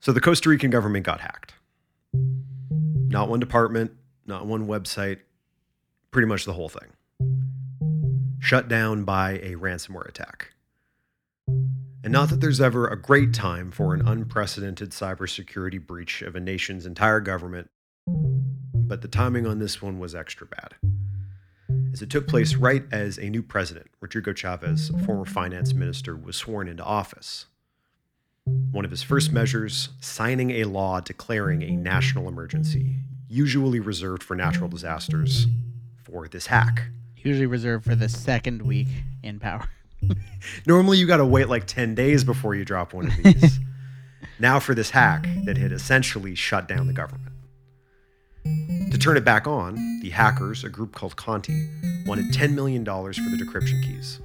So the Costa Rican government got hacked. Not one department, not one website, pretty much the whole thing. Shut down by a ransomware attack. And not that there's ever a great time for an unprecedented cybersecurity breach of a nation's entire government, but the timing on this one was extra bad. As it took place right as a new president, Rodrigo Chaves, former finance minister, was sworn into office. One of his first measures, signing a law declaring a national emergency, usually reserved for natural disasters, for this hack. Usually reserved for the second week in power. Normally, you got to wait like 10 days before you drop one of these. now, for this hack that had essentially shut down the government. To turn it back on, the hackers, a group called Conti, wanted $10 million for the decryption keys.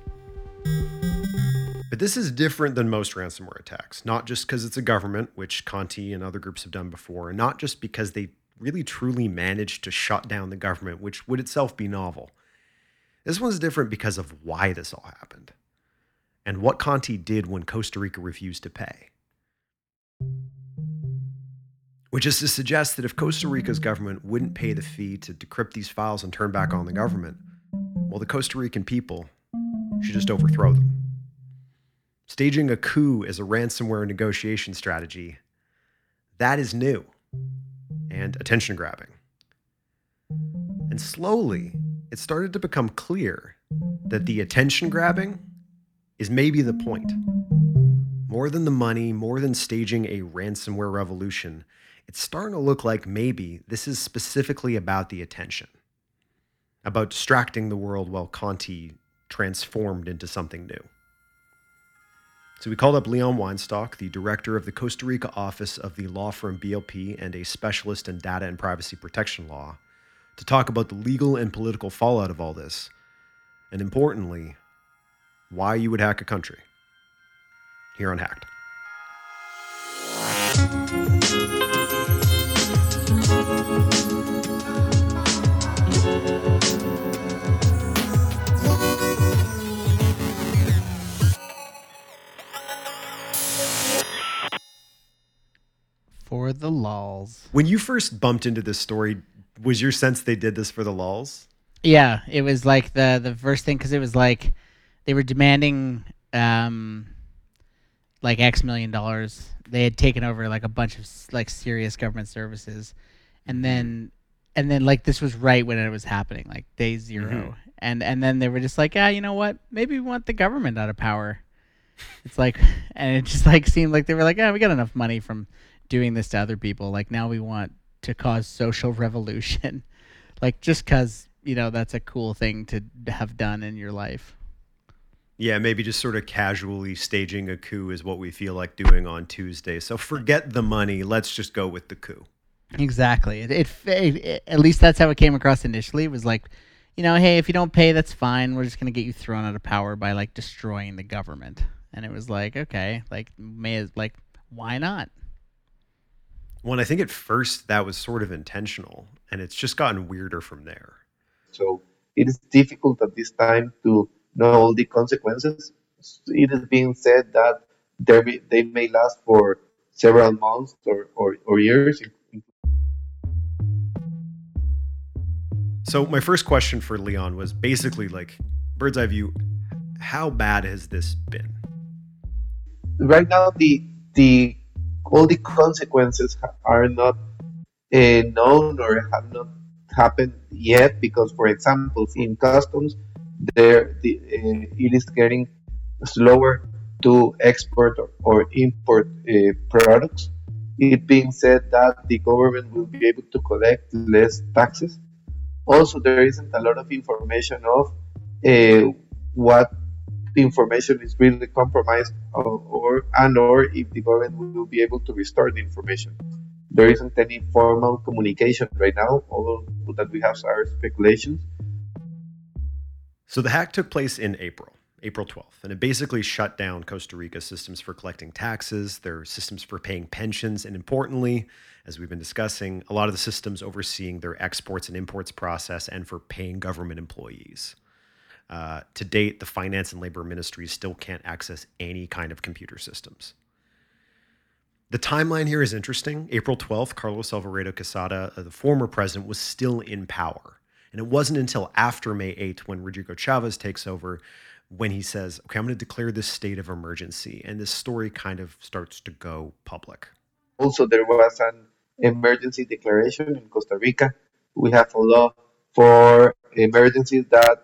But this is different than most ransomware attacks, not just because it's a government, which Conti and other groups have done before, and not just because they really truly managed to shut down the government, which would itself be novel. This one's different because of why this all happened and what Conti did when Costa Rica refused to pay. Which is to suggest that if Costa Rica's government wouldn't pay the fee to decrypt these files and turn back on the government, well, the Costa Rican people should just overthrow them. Staging a coup as a ransomware negotiation strategy, that is new and attention grabbing. And slowly, it started to become clear that the attention grabbing is maybe the point. More than the money, more than staging a ransomware revolution, it's starting to look like maybe this is specifically about the attention, about distracting the world while Conti transformed into something new. So we called up Leon Weinstock, the director of the Costa Rica office of the law firm BLP and a specialist in data and privacy protection law, to talk about the legal and political fallout of all this, and importantly, why you would hack a country. Here on Hacked. Lulls. When you first bumped into this story, was your sense they did this for the lulls? Yeah, it was like the the first thing because it was like they were demanding um like X million dollars. They had taken over like a bunch of like serious government services, and then and then like this was right when it was happening, like day 0 Mhm. and and then they were just like, yeah, you know what? Maybe we want the government out of power. It's like, and it just like seemed like they were like, yeah, we got enough money from doing this to other people. Like now we want to cause social revolution, like just because you know that's a cool thing to have done in your life. Yeah, maybe just sort of casually staging a coup is what we feel like doing on Tuesday. So forget the money. Let's just go with the coup. Exactly. It, it, it at least that's how it came across initially. It was like, you know, hey, if you don't pay, that's fine. We're just gonna get you thrown out of power by like destroying the government. And it was like, okay, like may like why not? Well, I think at first that was sort of intentional, and it's just gotten weirder from there. So it is difficult at this time to know all the consequences. It is being said that there be, they may last for several months or, or, or years. So my first question for Leon was basically like bird's eye view, how bad has this been? Right now, the the all the consequences are not uh, known or have not happened yet because, for example, in customs, there the, uh, it is getting slower to export or, or import uh, products. It being said that the government will be able to collect less taxes. Also, there isn't a lot of information of uh, what information is really compromised or, or and or if the government will be able to restore the information. There isn't any formal communication right now. although that we have are speculations. So the hack took place in April, April 12th, and it basically shut down Costa Rica's systems for collecting taxes, their systems for paying pensions, and importantly, as we've been discussing, a lot of the systems overseeing their exports and imports process and for paying government employees. Uh, to date, the finance and labor ministries still can't access any kind of computer systems. The timeline here is interesting. April 12th, Carlos Alvarado Quesada, uh, the former president, was still in power. And it wasn't until after May 8th, when Rodrigo Chaves takes over, when he says, okay, I'm going to declare this state of emergency. And this story kind of starts to go public. Also, there was an emergency declaration in Costa Rica. We have a law for emergencies that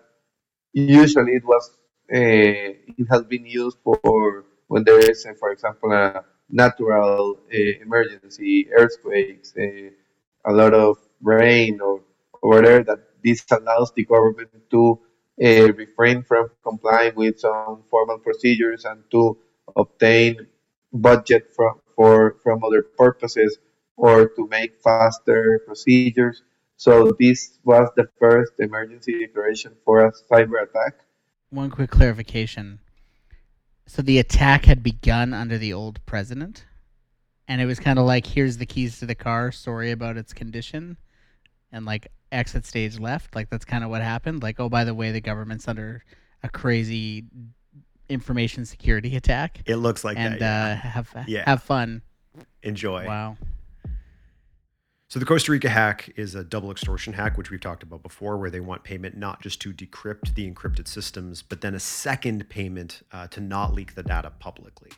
usually it was uh, it has been used for when there is, uh, for example, a natural uh, emergency, earthquakes, a lot of rain or, whatever. That this allows the government to refrain from complying with some formal procedures and to obtain budget from for from other purposes or to make faster procedures. So this was the first emergency declaration for a cyber attack. One quick clarification. So the attack had begun under the old president, and it was kind of like, "Here's the keys to the car. Sorry about its condition," and like exit stage left. Like that's kind of what happened. Like, oh, by the way, the government's under a crazy information security attack. It looks like and that. Yeah. uh, have Yeah. have fun. Enjoy. Wow. So the Costa Rica hack is a double extortion hack, which we've talked about before, where they want payment not just to decrypt the encrypted systems, but then a second payment uh, to not leak the data publicly.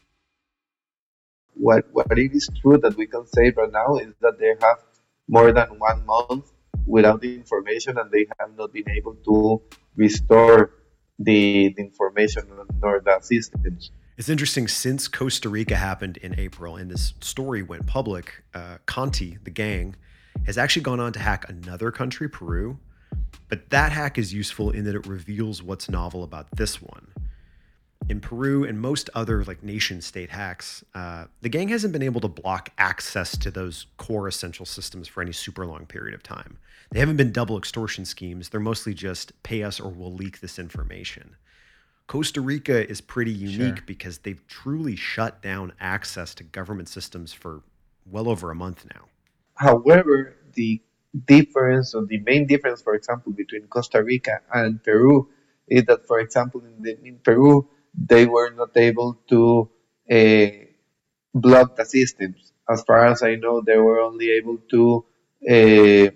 What what it is true that we can say right now is that they have more than one month without the information and they have not been able to restore the, the information nor the systems. It's interesting since Costa Rica happened in April and this story went public, uh, Conti, the gang, has actually gone on to hack another country, Peru. But that hack is useful in that it reveals what's novel about this one. In Peru and most other like nation state hacks, uh, the gang hasn't been able to block access to those core essential systems for any super long period of time. They haven't been double extortion schemes. They're mostly just pay us or we'll leak this information. Costa Rica is pretty unique Sure. because they've truly shut down access to government systems for well over a month now. However, the difference or the main difference, for example, between Costa Rica and Peru is that, for example, in, the, in Peru, they were not able to uh, block the systems. As far as I know, they were only able to uh,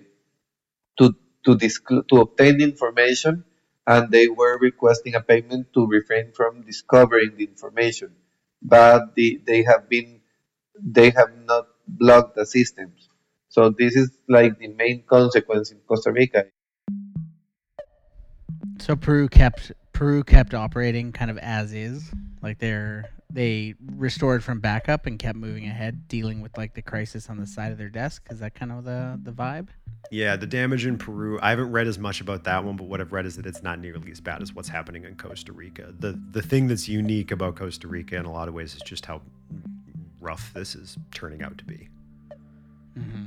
to to, to obtain information, and they were requesting a payment to refrain from discovering the information. But the, they have been they have not blocked the systems. So this is like the main consequence in Costa Rica. So Peru kept Peru kept operating kind of as is. Like they're they restored from backup and kept moving ahead, dealing with like the crisis on the side of their desk. Is that kind of the the vibe? Yeah, the damage in Peru, I haven't read as much about that one, but what I've read is that it's not nearly as bad as what's happening in Costa Rica. The the thing that's unique about Costa Rica in a lot of ways is just how rough this is turning out to be. Mm-hmm.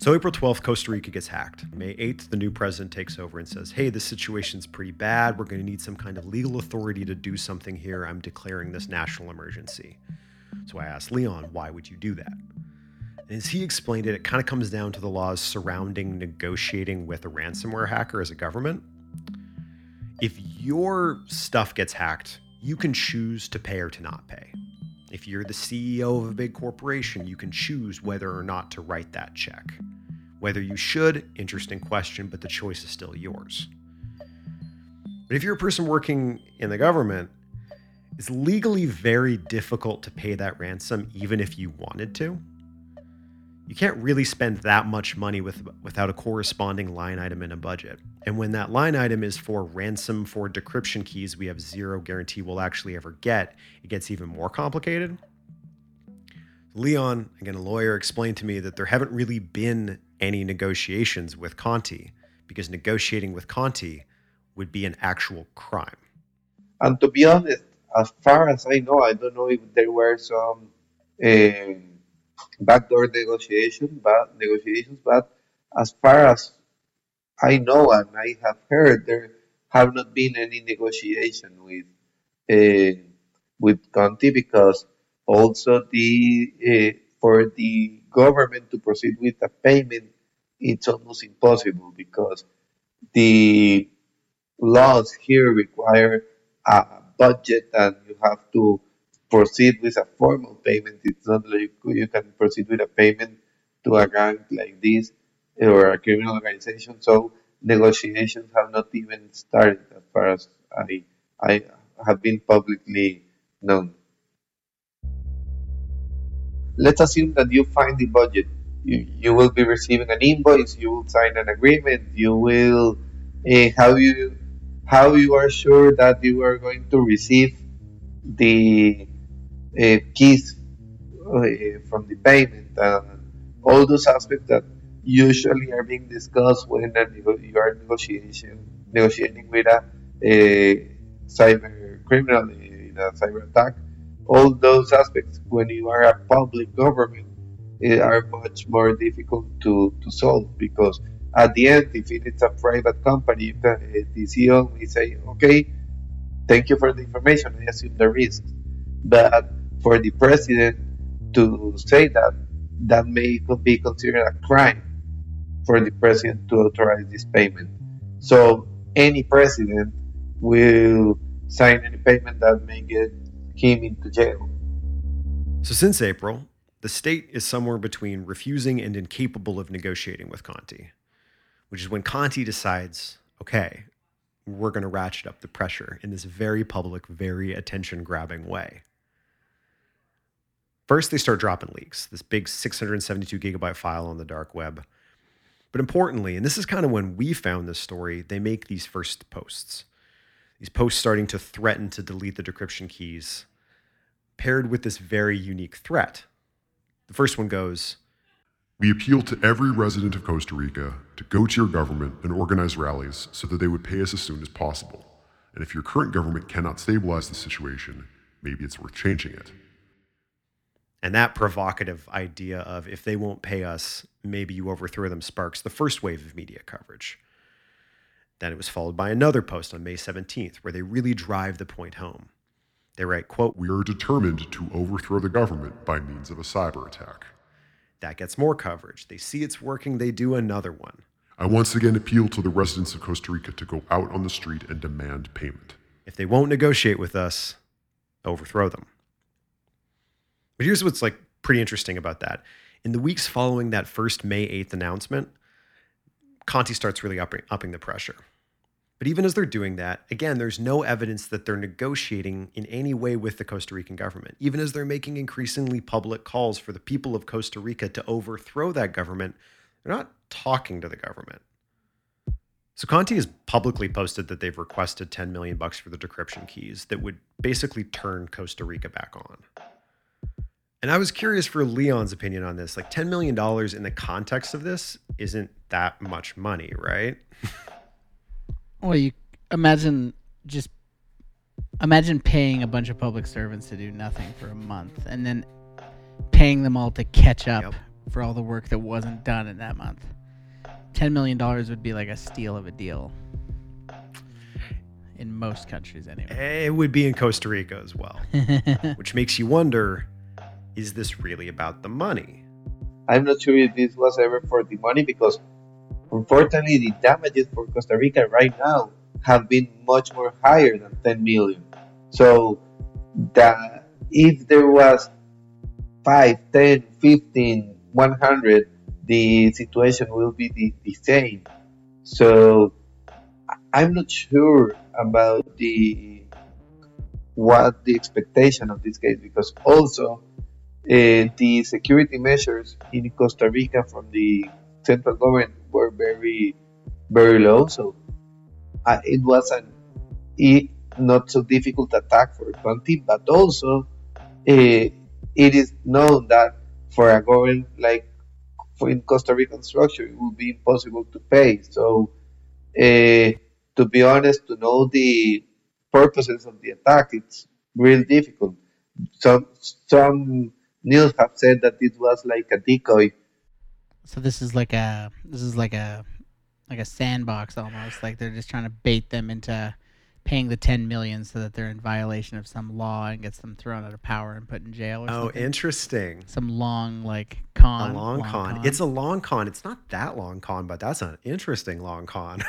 So April 12th, Costa Rica gets hacked. May 8th, the new president takes over and says, Hey, this situation's pretty bad. We're going to need some kind of legal authority to do something here. I'm declaring this national emergency. So I asked Leon, Why would you do that? And as he explained it, it kind of comes down to the laws surrounding negotiating with a ransomware hacker as a government. If your stuff gets hacked, you can choose to pay or to not pay. If you're the CEO of a big corporation, you can choose whether or not to write that check. Whether you should, interesting question, but the choice is still yours. But if you're a person working in the government, it's legally very difficult to pay that ransom even if you wanted to. You can't really spend that much money with, without a corresponding line item in a budget. And when that line item is for ransom for decryption keys we have zero guarantee we'll actually ever get, it gets even more complicated. Leon, again a lawyer, explained to me that there haven't really been any negotiations with Conti because negotiating with Conti would be an actual crime. And to be honest, as far as I know, I don't know if there were some um backdoor negotiation, but negotiations. But as far as I know and I have heard, there have not been any negotiation with uh, with Conti because also the uh, for the government to proceed with a payment, it's almost impossible because the laws here require a budget and you have to proceed with a formal payment. It's not like you can proceed with a payment to a gang like this or a criminal organization. So negotiations have not even started as far as I, I have been publicly known. Let's assume that you find the budget. You, you will be receiving an invoice. You will sign an agreement. You will uh, how you how you are sure that you are going to receive the uh, keys uh, from the payment and all those aspects that usually are being discussed when you are negotiation negotiating with a, a cyber criminal in a cyber attack. All those aspects, when you are a public government, eh, are much more difficult to, to solve because at the end, if it is a private company, the CEO may say, okay, thank you for the information, I assume the risks. But for the president to say that, that may be considered a crime for the president to authorize this payment. So any president will sign any payment that may get him into jail. So since April, the state is somewhere between refusing and incapable of negotiating with Conti, which is when Conti decides, okay, we're going to ratchet up the pressure in this very public, very attention grabbing way. First, they start dropping leaks, this big 672 gigabyte file on the dark web but importantly, and this is kind of when we found this story, they make these first posts. These posts starting to threaten to delete the decryption keys, paired with this very unique threat. The first one goes We appeal to every resident of Costa Rica to go to your government and organize rallies so that they would pay us as soon as possible. And if your current government cannot stabilize the situation, maybe it's worth changing it. And that provocative idea of if they won't pay us, maybe you overthrow them sparks the first wave of media coverage. Then it was followed by another post on May 17th where they really drive the point home. They write, quote, We are determined to overthrow the government by means of a cyber attack. That gets more coverage. They see it's working, they do another one. I once again appeal to the residents of Costa Rica to go out on the street and demand payment. If they won't negotiate with us, overthrow them. But here's what's like pretty interesting about that. In the weeks following that first May 8th announcement, Conti starts really upping, upping the pressure. But even as they're doing that, again, there's no evidence that they're negotiating in any way with the Costa Rican government. Even as they're making increasingly public calls for the people of Costa Rica to overthrow that government, they're not talking to the government. So Conti has publicly posted that they've requested 10 million bucks for the decryption keys that would basically turn Costa Rica back on. And I was curious for Leon's opinion on this. Like $10 million in the context of this isn't that much money, right? well, you imagine just imagine paying a bunch of public servants to do nothing for a month and then paying them all to catch up yep. for all the work that wasn't done in that month. $10 million would be like a steal of a deal. In most countries, anyway. It would be in Costa Rica as well. which makes you wonder is this really about the money? I'm not sure if this was ever for the money because unfortunately the damages for Costa Rica right now have been much more higher than 10 million. So that if there was 5, 10, 15, 100, the situation will be the, the same. So I'm not sure about the what the expectation of this case because also uh, the security measures in Costa Rica from the central government were very, very low. So uh, it was an it, not so difficult attack for Conti, but also uh, it is known that for a government like for in Costa Rican structure, it will be impossible to pay. So, uh, to be honest, to know the purposes of the attack, it's real difficult. Some some news have said that it was like a decoy. So this is like a this is like a like a sandbox almost. Like they're just trying to bait them into paying the 10 million so that they're in violation of some law and gets them thrown out of power and put in jail or oh, something. interesting. Some long like con. A long, long con. con. It's a long con. It's not that long con, but that's an interesting long con.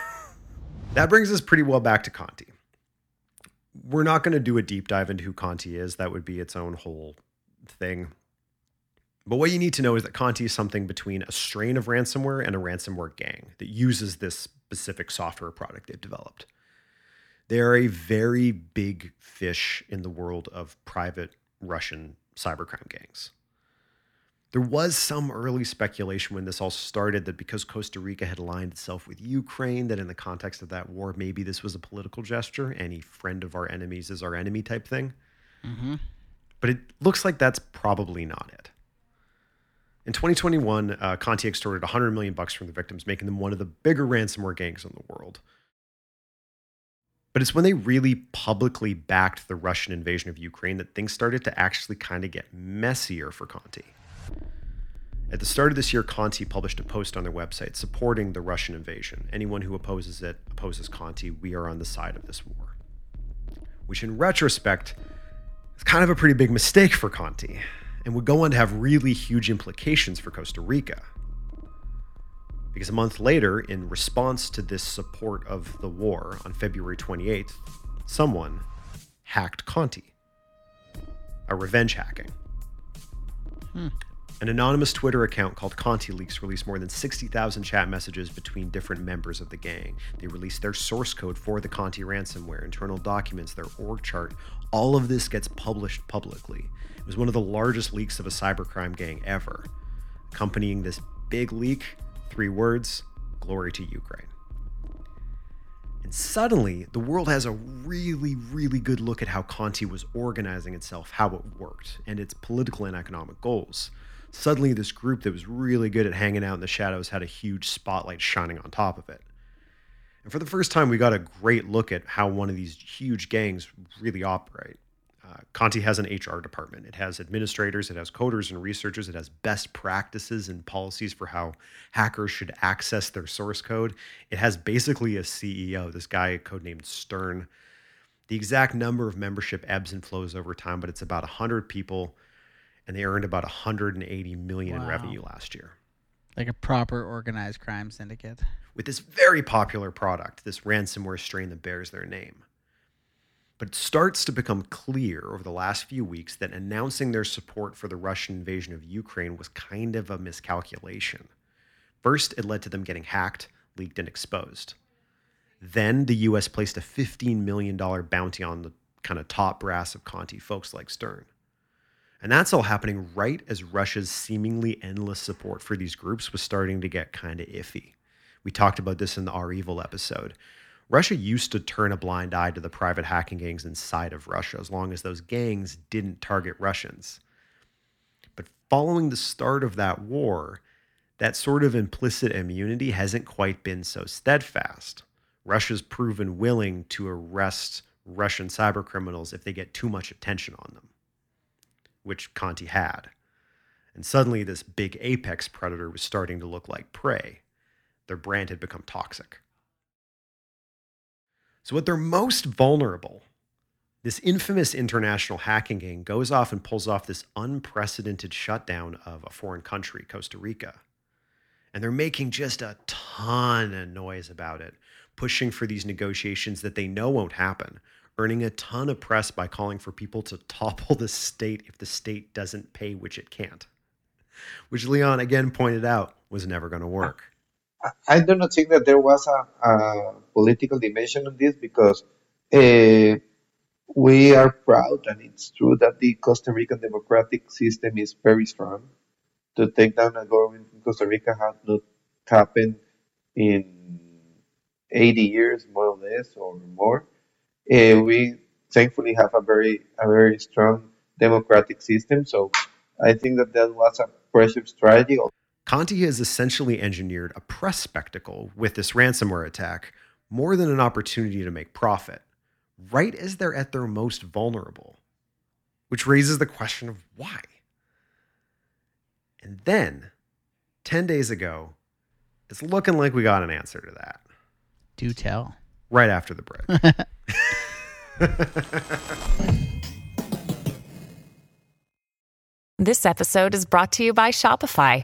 that brings us pretty well back to Conti. we're not going to do a deep dive into who Conti is. That would be its own whole thing. But what you need to know is that Conti is something between a strain of ransomware and a ransomware gang that uses this specific software product they've developed. They are a very big fish in the world of private Russian cybercrime gangs. There was some early speculation when this all started that because Costa Rica had aligned itself with Ukraine, that in the context of that war, maybe this was a political gesture. Any friend of our enemies is our enemy type thing. Mm-hmm. But it looks like that's probably not it. In 2021, uh, Conti extorted 100 million bucks from the victims, making them one of the bigger ransomware gangs in the world. But it's when they really publicly backed the Russian invasion of Ukraine that things started to actually kind of get messier for Conti. At the start of this year, Conti published a post on their website supporting the Russian invasion. Anyone who opposes it opposes Conti. We are on the side of this war. Which, in retrospect, is kind of a pretty big mistake for Conti and would go on to have really huge implications for Costa Rica. Because a month later, in response to this support of the war on February 28th, someone hacked Conti. A revenge hacking. Hmm. An anonymous Twitter account called Conti Leaks released more than 60,000 chat messages between different members of the gang. They released their source code for the Conti ransomware, internal documents, their org chart. All of this gets published publicly. It was one of the largest leaks of a cybercrime gang ever. Accompanying this big leak, three words glory to Ukraine. And suddenly, the world has a really, really good look at how Conti was organizing itself, how it worked, and its political and economic goals suddenly this group that was really good at hanging out in the shadows had a huge spotlight shining on top of it. And for the first time, we got a great look at how one of these huge gangs really operate. Uh, Conti has an HR department. It has administrators, it has coders and researchers, it has best practices and policies for how hackers should access their source code. It has basically a CEO, this guy codenamed Stern. The exact number of membership ebbs and flows over time, but it's about 100 people and they earned about 180 million Wow. in revenue last year. Like a proper organized crime syndicate. With this very popular product, this ransomware strain that bears their name. But it starts to become clear over the last few weeks that announcing their support for the Russian invasion of Ukraine was kind of a miscalculation. First, it led to them getting hacked, leaked, and exposed. Then the US placed a $15 million bounty on the kind of top brass of Conti, folks like Stern. And that's all happening right as Russia's seemingly endless support for these groups was starting to get kind of iffy. We talked about this in the REvil episode. Russia used to turn a blind eye to the private hacking gangs inside of Russia as long as those gangs didn't target Russians. But following the start of that war, that sort of implicit immunity hasn't quite been so steadfast. Russia's proven willing to arrest Russian cybercriminals if they get too much attention on them which Conti had. And suddenly, this big apex predator was starting to look like prey. Their brand had become toxic. So, what they're most vulnerable, this infamous international hacking gang goes off and pulls off this unprecedented shutdown of a foreign country, Costa Rica. And they're making just a ton of noise about it, pushing for these negotiations that they know won't happen, earning a ton of press by calling for people to topple the state if the state doesn't pay, which it can't. Which Leon again pointed out was never going to work. I- do not think that there was a, a political dimension on this because uh, we are proud, and it's true that the Costa Rican democratic system is very strong. To take down a government in Costa Rica has not happened in 80 years, more or less, or more. Uh, we thankfully have a very a very strong democratic system. So I think that that was a pressure strategy. Conti has essentially engineered a press spectacle with this ransomware attack more than an opportunity to make profit, right as they're at their most vulnerable. Which raises the question of why. And then, 10 days ago, it's looking like we got an answer to that Do tell. right after the break. This episode is brought to you by Shopify.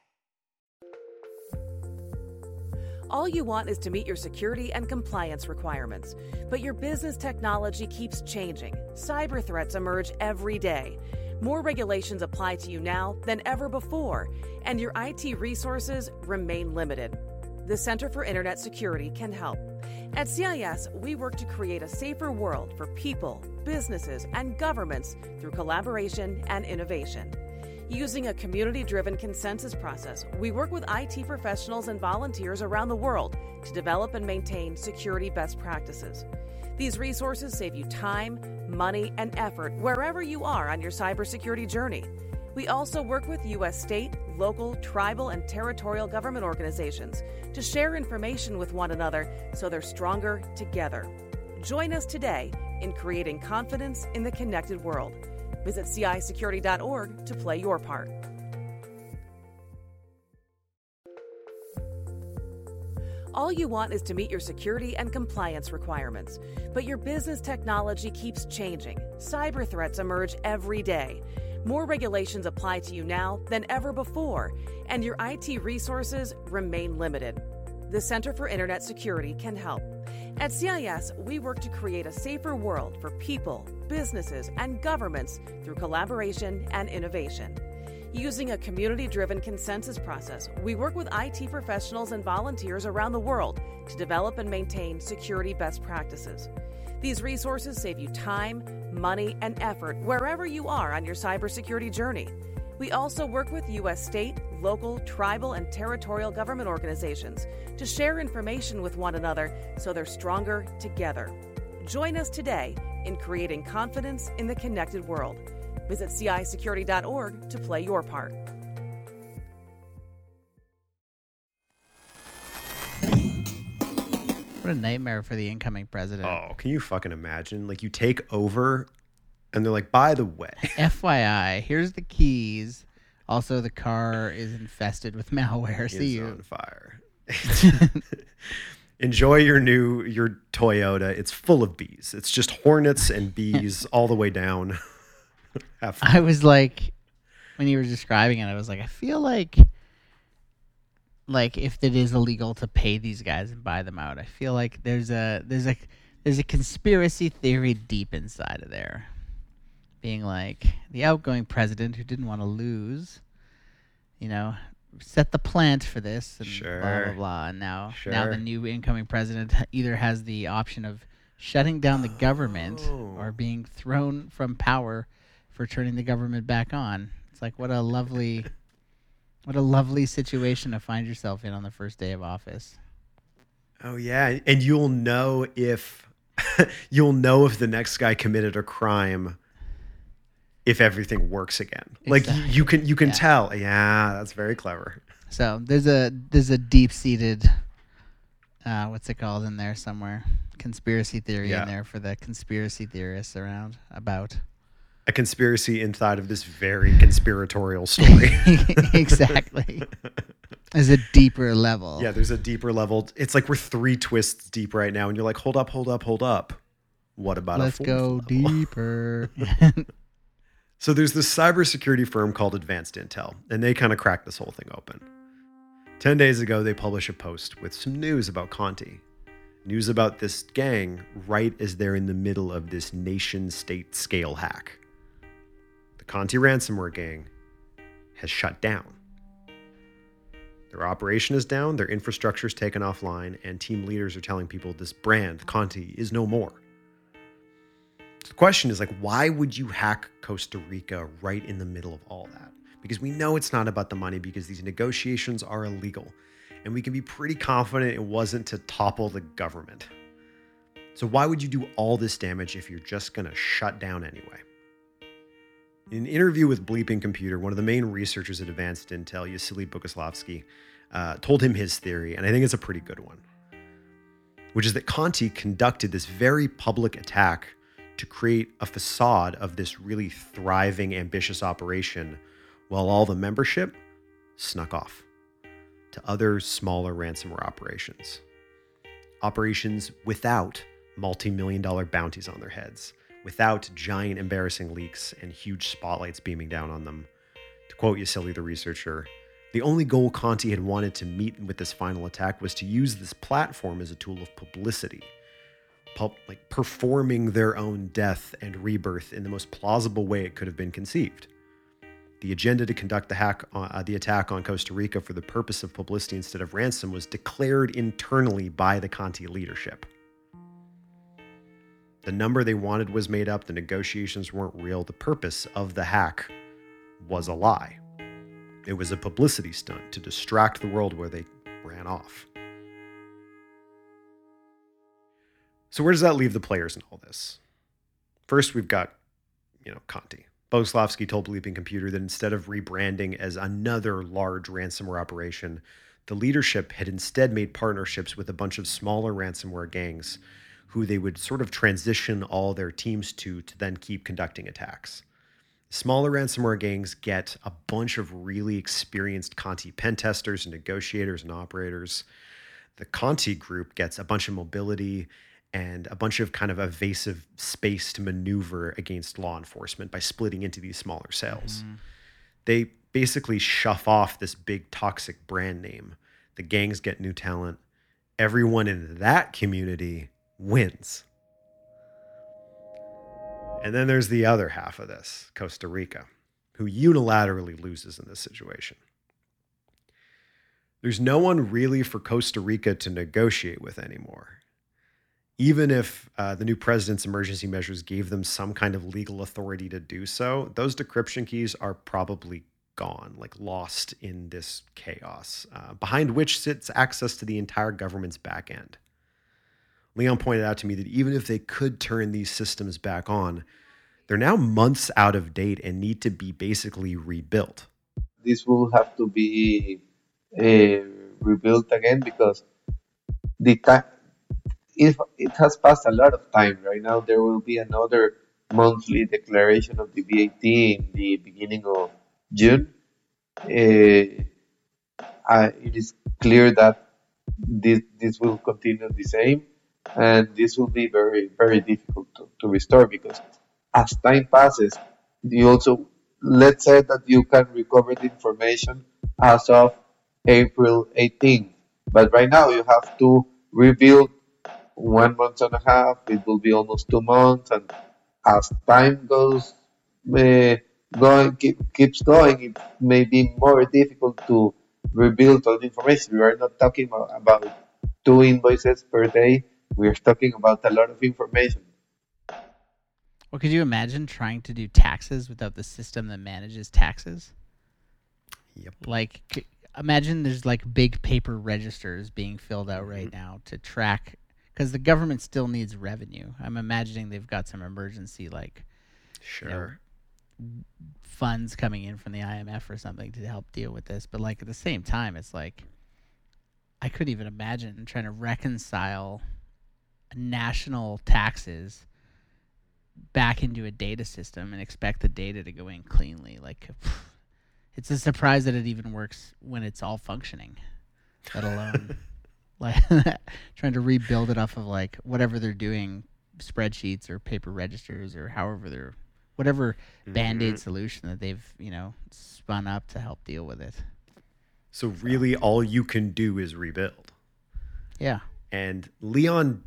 All you want is to meet your security and compliance requirements. But your business technology keeps changing. Cyber threats emerge every day. More regulations apply to you now than ever before, and your IT resources remain limited. The Center for Internet Security can help. At CIS, we work to create a safer world for people, businesses, and governments through collaboration and innovation. Using a community driven consensus process, we work with IT professionals and volunteers around the world to develop and maintain security best practices. These resources save you time, money, and effort wherever you are on your cybersecurity journey. We also work with U.S. state, local, tribal, and territorial government organizations to share information with one another so they're stronger together. Join us today in creating confidence in the connected world. Visit CISecurity.org to play your part. All you want is to meet your security and compliance requirements. But your business technology keeps changing. Cyber threats emerge every day. More regulations apply to you now than ever before, and your IT resources remain limited. The Center for Internet Security can help. At CIS, we work to create a safer world for people, businesses, and governments through collaboration and innovation. Using a community driven consensus process, we work with IT professionals and volunteers around the world to develop and maintain security best practices. These resources save you time, money, and effort wherever you are on your cybersecurity journey. We also work with U.S. state, local, tribal, and territorial government organizations to share information with one another so they're stronger together. Join us today in creating confidence in the connected world. Visit CISecurity.org to play your part. What a nightmare for the incoming president. Oh, can you fucking imagine? Like you take over and they're like, by the way, FYI, here's the keys. Also, the car is infested with malware. See you. on fire. Enjoy your new your Toyota. It's full of bees. It's just hornets and bees all the way down. I was like, when you were describing it, I was like, I feel like, like if it is illegal to pay these guys and buy them out, I feel like there's a there's a there's a conspiracy theory deep inside of there, being like the outgoing president who didn't want to lose, you know, set the plant for this and blah blah blah, and now sure. now the new incoming president either has the option of shutting down the government Oh. or being thrown from power for turning the government back on. It's like what a lovely what a lovely situation to find yourself in on the first day of office. Oh yeah, and you'll know if you'll know if the next guy committed a crime if everything works again. Like you, can you can Yeah. tell. Yeah, that's very clever. So there's a there's a deep seated uh, what's it called in there somewhere? Conspiracy theory Yeah. in there for the conspiracy theorists around about. A conspiracy inside of this very conspiratorial story. exactly. There's a deeper level. yeah, there's a deeper level. It's like we're three twists deep right now, and you're like, hold up, hold up, hold up. What about Let's a go level? deeper. So there's this cybersecurity firm called Advanced Intel, and they kind of cracked this whole thing open. Ten days ago, they published a post with some news about Conti. News about this gang right as they're in the middle of this nation state scale hack. The Conti ransomware gang has shut down. Their operation is down, their infrastructure is taken offline, and team leaders are telling people this brand, Conti, is no more. The question is like, why would you hack Costa Rica right in the middle of all that? Because we know it's not about the money because these negotiations are illegal. And we can be pretty confident it wasn't to topple the government. So why would you do all this damage if you're just gonna shut down anyway? In an interview with Bleeping Computer, one of the main researchers at Advanced Intel, Yasili Boguslavsky, uh, told him his theory, and I think it's a pretty good one. which is that Conti conducted this very public attack to create a facade of this really thriving, ambitious operation while all the membership snuck off to other smaller ransomware operations. Operations without multi million dollar bounties on their heads, without giant embarrassing leaks and huge spotlights beaming down on them. To quote Yassili, the researcher, the only goal Conti had wanted to meet with this final attack was to use this platform as a tool of publicity, Like performing their own death and rebirth in the most plausible way it could have been conceived. The agenda to conduct the, hack, uh, the attack on Costa Rica for the purpose of publicity instead of ransom was declared internally by the Conti leadership. The number they wanted was made up, the negotiations weren't real, the purpose of the hack was a lie. It was a publicity stunt to distract the world where they ran off. So where does that leave the players in all this? First, we've got, you know, Conti. Boguslavsky told Bleeping Computer that instead of rebranding as another large ransomware operation, the leadership had instead made partnerships with a bunch of smaller ransomware gangs who they would sort of transition all their teams to to then keep conducting attacks. Smaller ransomware gangs get a bunch of really experienced Conti pen testers and negotiators and operators. The Conti group gets a bunch of mobility and a bunch of kind of evasive space to maneuver against law enforcement by splitting into these smaller cells. Mm-hmm. They basically shuff off this big toxic brand name. The gangs get new talent. Everyone in that community wins. And then there's the other half of this, Costa Rica, who unilaterally loses in this situation. There's no one really for Costa Rica to negotiate with anymore. Even if uh, the new president's emergency measures gave them some kind of legal authority to do so, those decryption keys are probably gone, like lost in this chaos, uh, behind which sits access to the entire government's back end. Leon pointed out to me that even if they could turn these systems back on, they're now months out of date and need to be basically rebuilt. This will have to be uh, rebuilt again because the time it, it has passed a lot of time. Right now, there will be another monthly declaration of the VAT in the beginning of June. Uh, it is clear that this, this will continue the same and this will be very very difficult to, to restore because as time passes you also let's say that you can recover the information as of april 18th but right now you have to rebuild one month and a half it will be almost two months and as time goes uh, going keep, keeps going it may be more difficult to rebuild all the information we are not talking about, about two invoices per day we're talking about a lot of information. Well, could you imagine trying to do taxes without the system that manages taxes? Yep. Like, imagine there's like big paper registers being filled out right now to track, because the government still needs revenue. I'm imagining they've got some emergency like Sure. funds coming in from the IMF or something to help deal with this. But like at the same time, it's like I couldn't even imagine trying to reconcile national taxes back into a data system and expect the data to go in cleanly. Like it's a surprise that it even works when it's all functioning, let alone like trying to rebuild it off of like whatever they're doing spreadsheets or paper registers or however they're whatever band-aid solution that they've you know spun up to help deal with it So really, all you can do is rebuild. yeah And Leon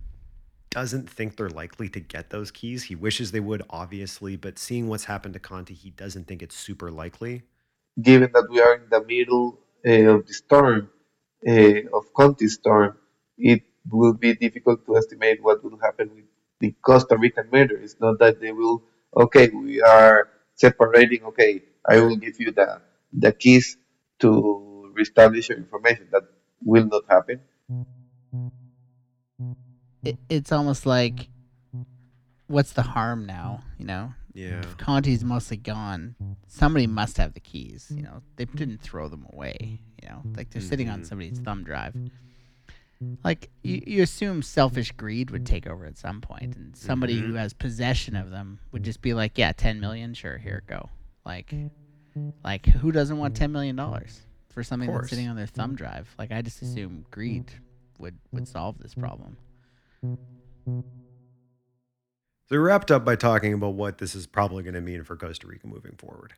doesn't think they're likely to get those keys. He wishes they would, obviously, but seeing what's happened to Conti, he doesn't think it's super likely. Given that we are in the middle uh, of the storm, Uh, of Conti storm, it will be difficult to estimate what will happen with the Costa Rican matter. It's not that they will, okay, we are separating, okay, I will give you the, the keys to reestablish your information. That will not happen. it, it's almost like what's the harm now you know Yeah. if conti's mostly gone somebody must have the keys you know? They didn't throw them away you know? Like they're sitting on somebody's thumb drive. Like you, you assume selfish greed would take over at some point and somebody Mm-hmm. who has possession of them would just be like yeah 10 million sure here go. Like like who doesn't want 10 million dollars for something that's sitting on their thumb drive? Like i just assume greed would would solve this problem We wrapped up by talking about what this is probably going to mean for Costa Rica moving forward.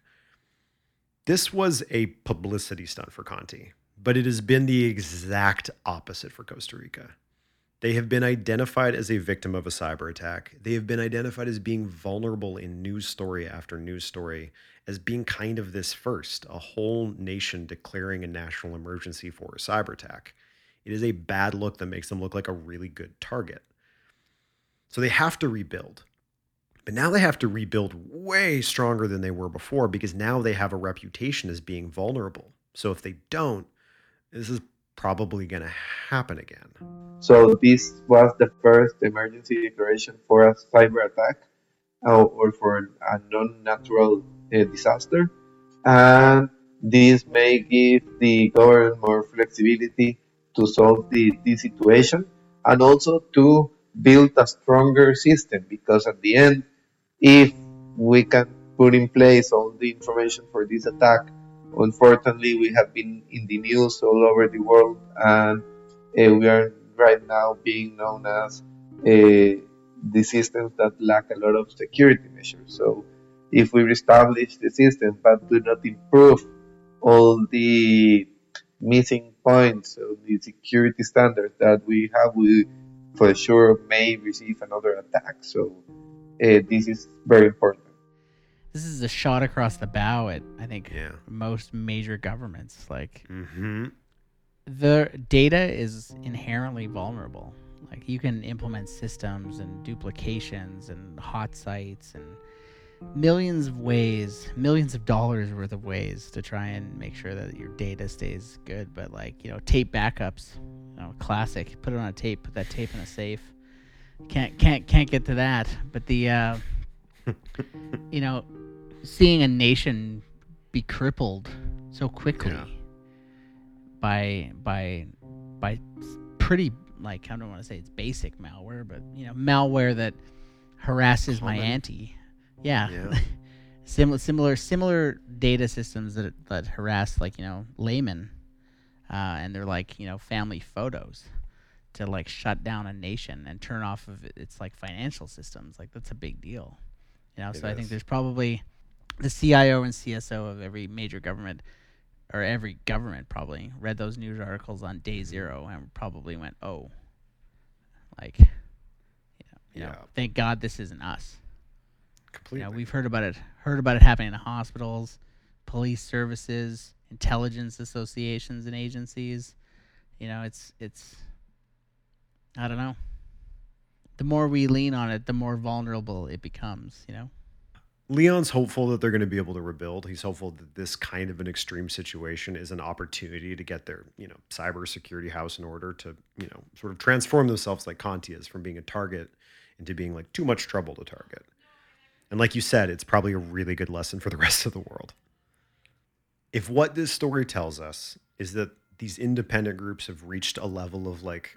This was a publicity stunt for Conti, but it has been the exact opposite for Costa Rica. They have been identified as a victim of a cyber attack. They have been identified as being vulnerable in news story after news story, as being kind of this first, a whole nation declaring a national emergency for a cyber attack. It is a bad look that makes them look like a really good target. So they have to rebuild. But now they have to rebuild way stronger than they were before because now they have a reputation as being vulnerable. So if they don't, this is probably going to happen again. So this was the first emergency declaration for a cyber attack uh, or for a non-natural uh, disaster, and this may give the government more flexibility to solve the, the situation and also to build a stronger system because at the end, if we can put in place all the information for this attack, unfortunately we have been in the news all over the world and uh, we are right now being known as uh, the systems that lack a lot of security measures. So, if we establish the system but do not improve all the missing points of the security standards that we have, we for sure may receive another attack. So, uh, this is very important. this is a shot across the bow at i think Yeah. most major governments like Mm-hmm. the data is inherently vulnerable. Like you can implement systems and duplications and hot sites and millions of ways, millions of dollars worth of ways to try and make sure that your data stays good. But like you know, tape backups, you know, classic. Put it on a tape. Put that tape in a safe. Can't can't can't get to that. But the uh, you know, seeing a nation be crippled so quickly Yeah. by by by pretty like I don't want to say it's basic malware, but you know malware that harasses my auntie. Yeah. Yeah. similar similar similar data systems that that harass like you know laymen, uh, and they're like you know family photos to like shut down a nation and turn off of its like financial systems. Like that's a big deal. You know, It so I think there's probably the CIO and CSO of every major government or every government probably read those news articles on day zero and probably went, "Oh, like, you know, you know thank God this isn't us." Completely. know, we've heard about it, heard about it happening in hospitals, police services, intelligence associations and agencies. You know, it's it's, I don't know. The more we lean on it, the more vulnerable it becomes. You know. Leon's hopeful that they're going to be able to rebuild. He's hopeful that this kind of an extreme situation is an opportunity to get their, you know, cybersecurity house in order to, you know, sort of transform themselves like Conti is from being a target into being like too much trouble to target. And like you said, it's probably a really good lesson for the rest of the world. If what this story tells us is that these independent groups have reached a level of like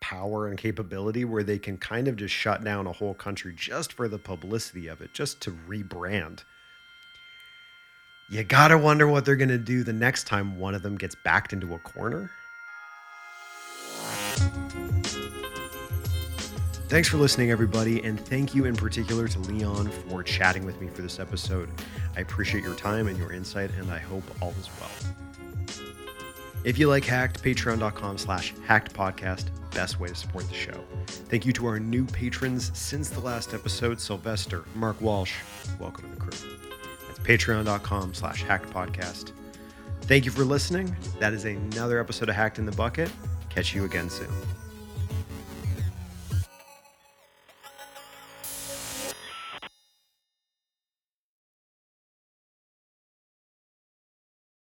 power and capability where they can kind of just shut down a whole country just for the publicity of it, just to rebrand. You gotta wonder what they're gonna do the next time one of them gets backed into a corner. Thanks for listening, everybody, and thank you in particular to Leon for chatting with me for this episode. I appreciate your time and your insight, and I hope all is well. If you like Hacked, patreon.com slash hacked podcast, best way to support the show. Thank you to our new patrons since the last episode, Sylvester, Mark Walsh. Welcome to the crew. That's patreon.com slash hacked podcast. Thank you for listening. That is another episode of Hacked in the Bucket. Catch you again soon.